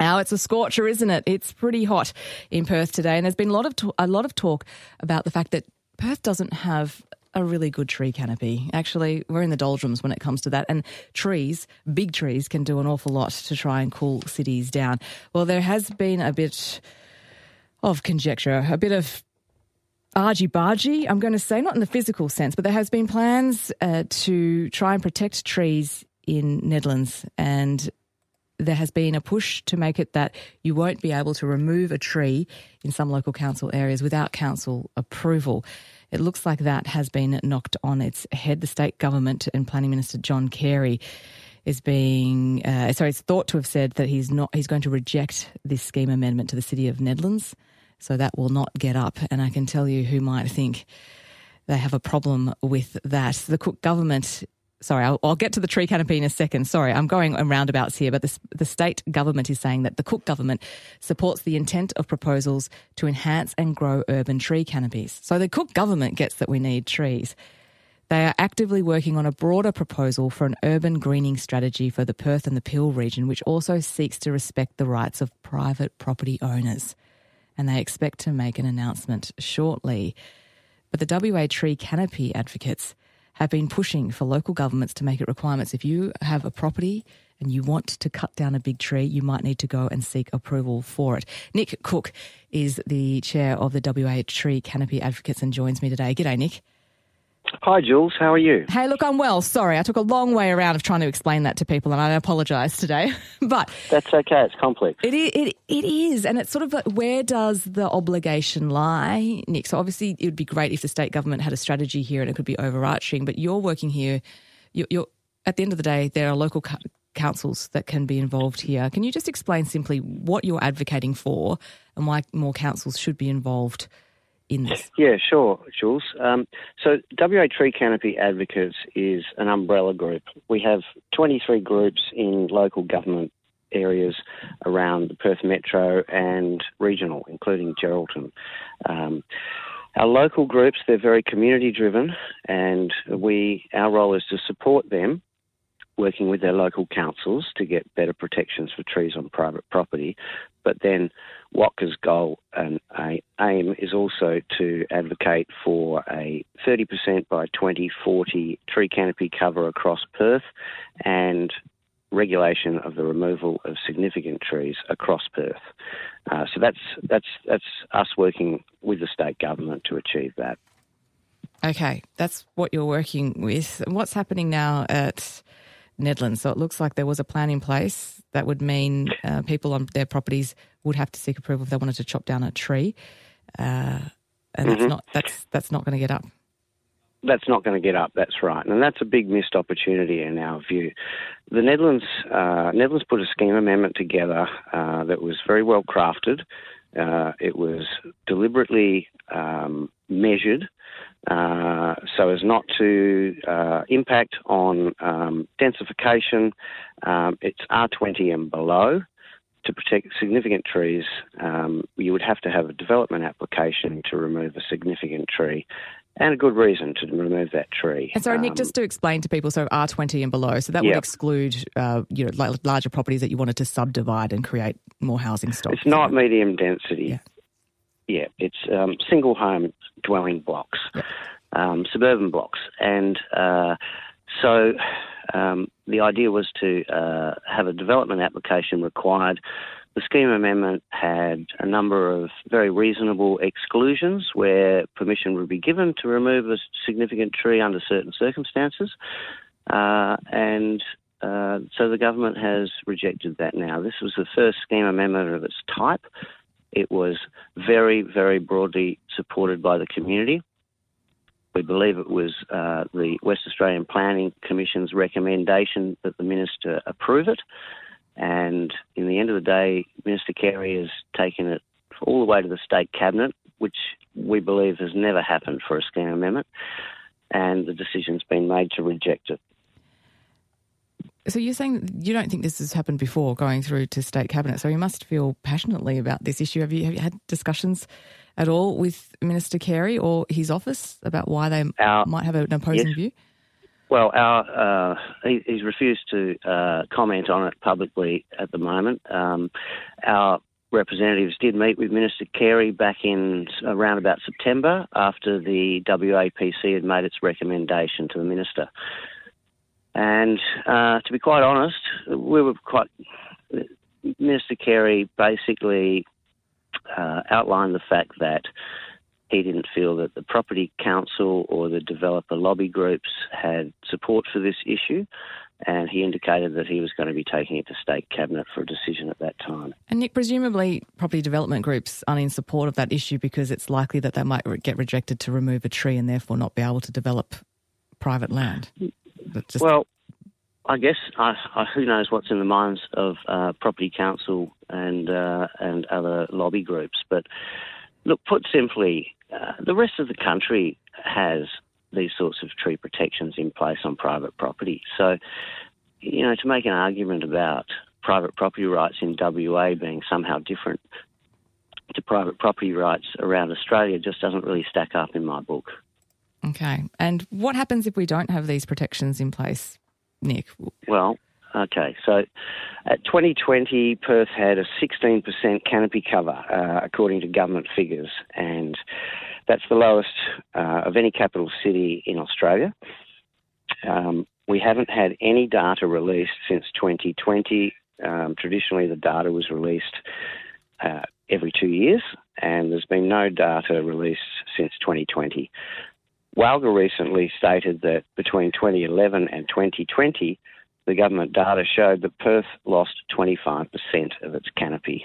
Now it's a scorcher, isn't it? It's pretty hot in Perth today, and there's been a lot of to- a lot of talk about the fact that Perth doesn't have a really good tree canopy. Actually, we're in the doldrums when it comes to that, and trees, big trees, can do an awful lot to try and cool cities down. Well, there has been a bit of conjecture, a bit of argy bargy, I'm going to say, not in the physical sense, but there has been plans uh, to try and protect trees in Nedlands and there has been a push to make it that you won't be able to remove a tree in some local council areas without council approval. It looks like that has been knocked on its head. The state government and Planning Minister John Carey is being uh, sorry, it's thought to have said that he's not he's going to reject this scheme amendment to the city of Nedlands, so that will not get up. And I can tell you who might think they have a problem with that. The Cook government sorry, I'll, I'll, get to the tree canopy in a second. Sorry, I'm going on roundabouts here, but the, the state government is saying that the Cook government supports the intent of proposals to enhance and grow urban tree canopies. So the Cook government gets that we need trees. They are actively working on a broader proposal for an urban greening strategy for the Perth and the Peel region, which also seeks to respect the rights of private property owners. And they expect to make an announcement shortly. But the WA tree canopy advocates have been pushing for local governments to make it requirements. If you have a property and you want to cut down a big tree, you might need to go and seek approval for it. Nick Cook is the chair of the WA Tree Canopy Advocates and joins me today. G'day, Nick. Hi, Jules. How are you? Hey, look, I'm well. Sorry, I took a long way around of trying to explain that to people, and I apologise today. but that's okay. It's complex. It is, it, it is, and it's sort of like where does the obligation lie, Nick? So obviously, it would be great if the state government had a strategy here and it could be overarching. But you're working here. You're, you're at the end of the day, there are local councils that can be involved here. Can you just explain simply what you're advocating for and why more councils should be involved? In this? Yeah, sure, Jules. Um, so, WA Tree Canopy Advocates is an umbrella group. We have 23 groups in local government areas around the Perth Metro and regional, including Geraldton. Um, our local groups, they're very community driven, and we our role is to support them working with their local councils to get better protections for trees on private property. But then WACA's goal and aim is also to advocate for a 30% by 2040 tree canopy cover across Perth and regulation of the removal of significant trees across Perth. Uh, so that's that's that's us working with the state government to achieve that. Okay, that's what you're working with. What's happening now at Nedlands. So it looks like there was a plan in place that would mean uh, people on their properties would have to seek approval if they wanted to chop down a tree, uh, and mm-hmm. that's not that's that's not going to get up. That's not going to get up. That's right, and that's a big missed opportunity in our view. The Netherlands uh, Nedlands put a scheme amendment together uh, that was very well crafted. Uh, it was deliberately um, measured uh, so as not to uh, impact on um, densification. Um, it's R20 and below. To protect significant trees, um, you would have to have a development application to remove a significant tree and a good reason to remove that tree. And sorry, Nick, just to explain to people, so R20 and below, so that yep. would exclude, uh, you know, like larger properties that you wanted to subdivide and create more housing stock. It's not medium density. Yeah. Yeah, it's um, single home dwelling blocks, yep. um, suburban blocks. And uh, so um, the idea was to uh, have a development application required. The scheme amendment had a number of very reasonable exclusions where permission would be given to remove a significant tree under certain circumstances. Uh, and uh, so the government has rejected that now. This was the first scheme amendment of its type. It was very, very broadly supported by the community. We believe it was uh, the West Australian Planning Commission's recommendation that the minister approve it. And in the end of the day, Minister Carey has taken it all the way to the state cabinet, which we believe has never happened for a scheme amendment. And the decision's been made to reject it. So you're saying you don't think this has happened before going through to state cabinet. So you must feel passionately about this issue. Have you, have you had discussions at all with Minister Carey or his office about why they Our, might have an opposing yes. view? Well, our, uh, he, he's refused to uh, comment on it publicly at the moment. Um, our representatives did meet with Minister Carey back in around about September after the WAPC had made its recommendation to the minister. And uh, to be quite honest, we were quite. Minister Carey basically uh, outlined the fact that he didn't feel that the property council or the developer lobby groups had support for this issue, and he indicated that he was going to be taking it to state cabinet for a decision at that time. And Nick, presumably, property development groups aren't in support of that issue because it's likely that they might get rejected to remove a tree and therefore not be able to develop private land. Just... Well, I guess I, I, who knows what's in the minds of uh, property council and uh, and other lobby groups, but look, put simply, uh, the rest of the country has these sorts of tree protections in place on private property. So, you know, to make an argument about private property rights in WA being somehow different to private property rights around Australia just doesn't really stack up in my book. Okay. And what happens if we don't have these protections in place, Nick? Well, okay. So at 2020, Perth had a 16% canopy cover, uh, according to government figures. And that's the lowest uh, of any capital city in Australia. Um, we haven't had any data released since 2020. Um, traditionally, the data was released uh, every two years, and there's been no data released since 2020. WALGA recently stated that between 2011 and 2020, the government data showed that Perth lost 25% of its canopy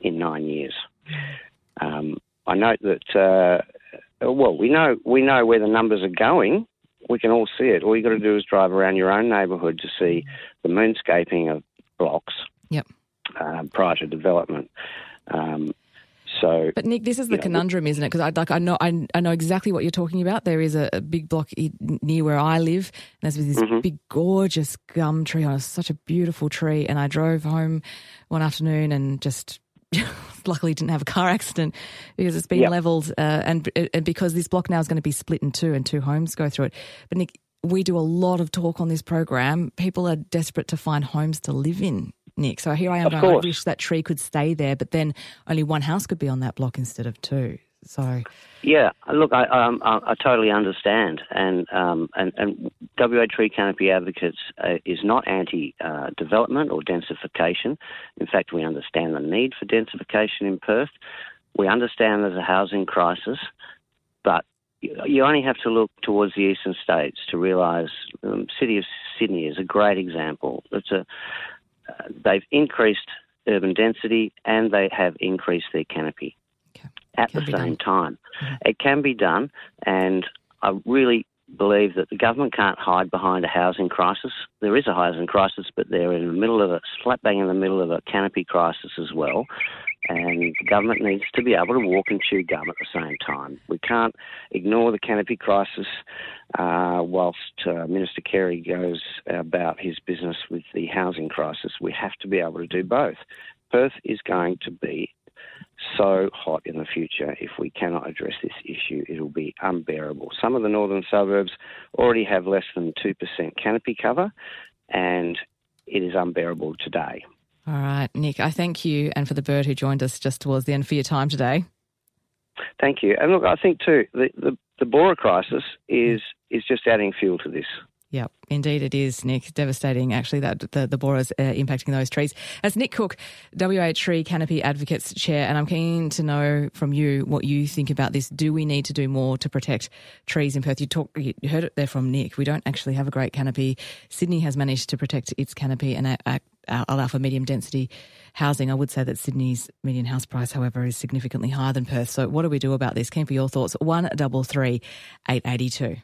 in nine years. Um, I note that uh, well, we know we know where the numbers are going. We can all see it. All you've got to do is drive around your own neighbourhood to see the moonscaping of blocks. Yep. Uh, prior to development. Um, so, but Nick, this is the conundrum, isn't it? Because I like I know I, I, know exactly what you're talking about. There is a, a big block near where I live, and there's this mm-hmm. big, gorgeous gum tree on such a beautiful tree. And I drove home one afternoon and just luckily didn't have a car accident because it's been yep. leveled uh, and, and because this block now is going to be split in two and two homes go through it. But Nick, we do a lot of talk on this program. People are desperate to find homes to live in. Nick, so here I am going, I wish that tree could stay there, but then only one house could be on that block instead of two. So, yeah, look, I, um, I, I totally understand, and um, and and WA Tree Canopy Advocates uh, is not anti-development uh, or densification. In fact, we understand the need for densification in Perth. We understand there's a housing crisis, but you only have to look towards the eastern states to realise the um, city of Sydney is a great example. It's a uh, they've increased urban density and they have increased their canopy at the same done. time. Mm-hmm. It can be done, and I really believe that the government can't hide behind a housing crisis. There is a housing crisis, but they're in the middle of a slap bang in the middle of a canopy crisis as well. And government needs to be able to walk and chew gum at the same time. We can't ignore the canopy crisis uh, whilst uh, Minister Carey goes about his business with the housing crisis. We have to be able to do both. Perth is going to be so hot in the future. If we cannot address this issue, it'll be unbearable. Some of the northern suburbs already have less than 2% canopy cover, and it is unbearable today. All right, Nick, I thank you and for the bird who joined us just towards the end for your time today. Thank you. And look, I think too, the, the, the borer crisis is, is just adding fuel to this. Yep, indeed it is, Nick. Devastating, actually, that the, the borers uh, impacting those trees. As Nick Cook, WA Tree Canopy Advocates Chair, and I'm keen to know from you what you think about this. Do we need to do more to protect trees in Perth? You, talk, you heard it there from Nick. We don't actually have a great canopy. Sydney has managed to protect its canopy and uh, Uh, allow for medium density housing. I would say that Sydney's median house price, however, is significantly higher than Perth. So, what do we do about this? Keen for your thoughts. One double three eight eighty two.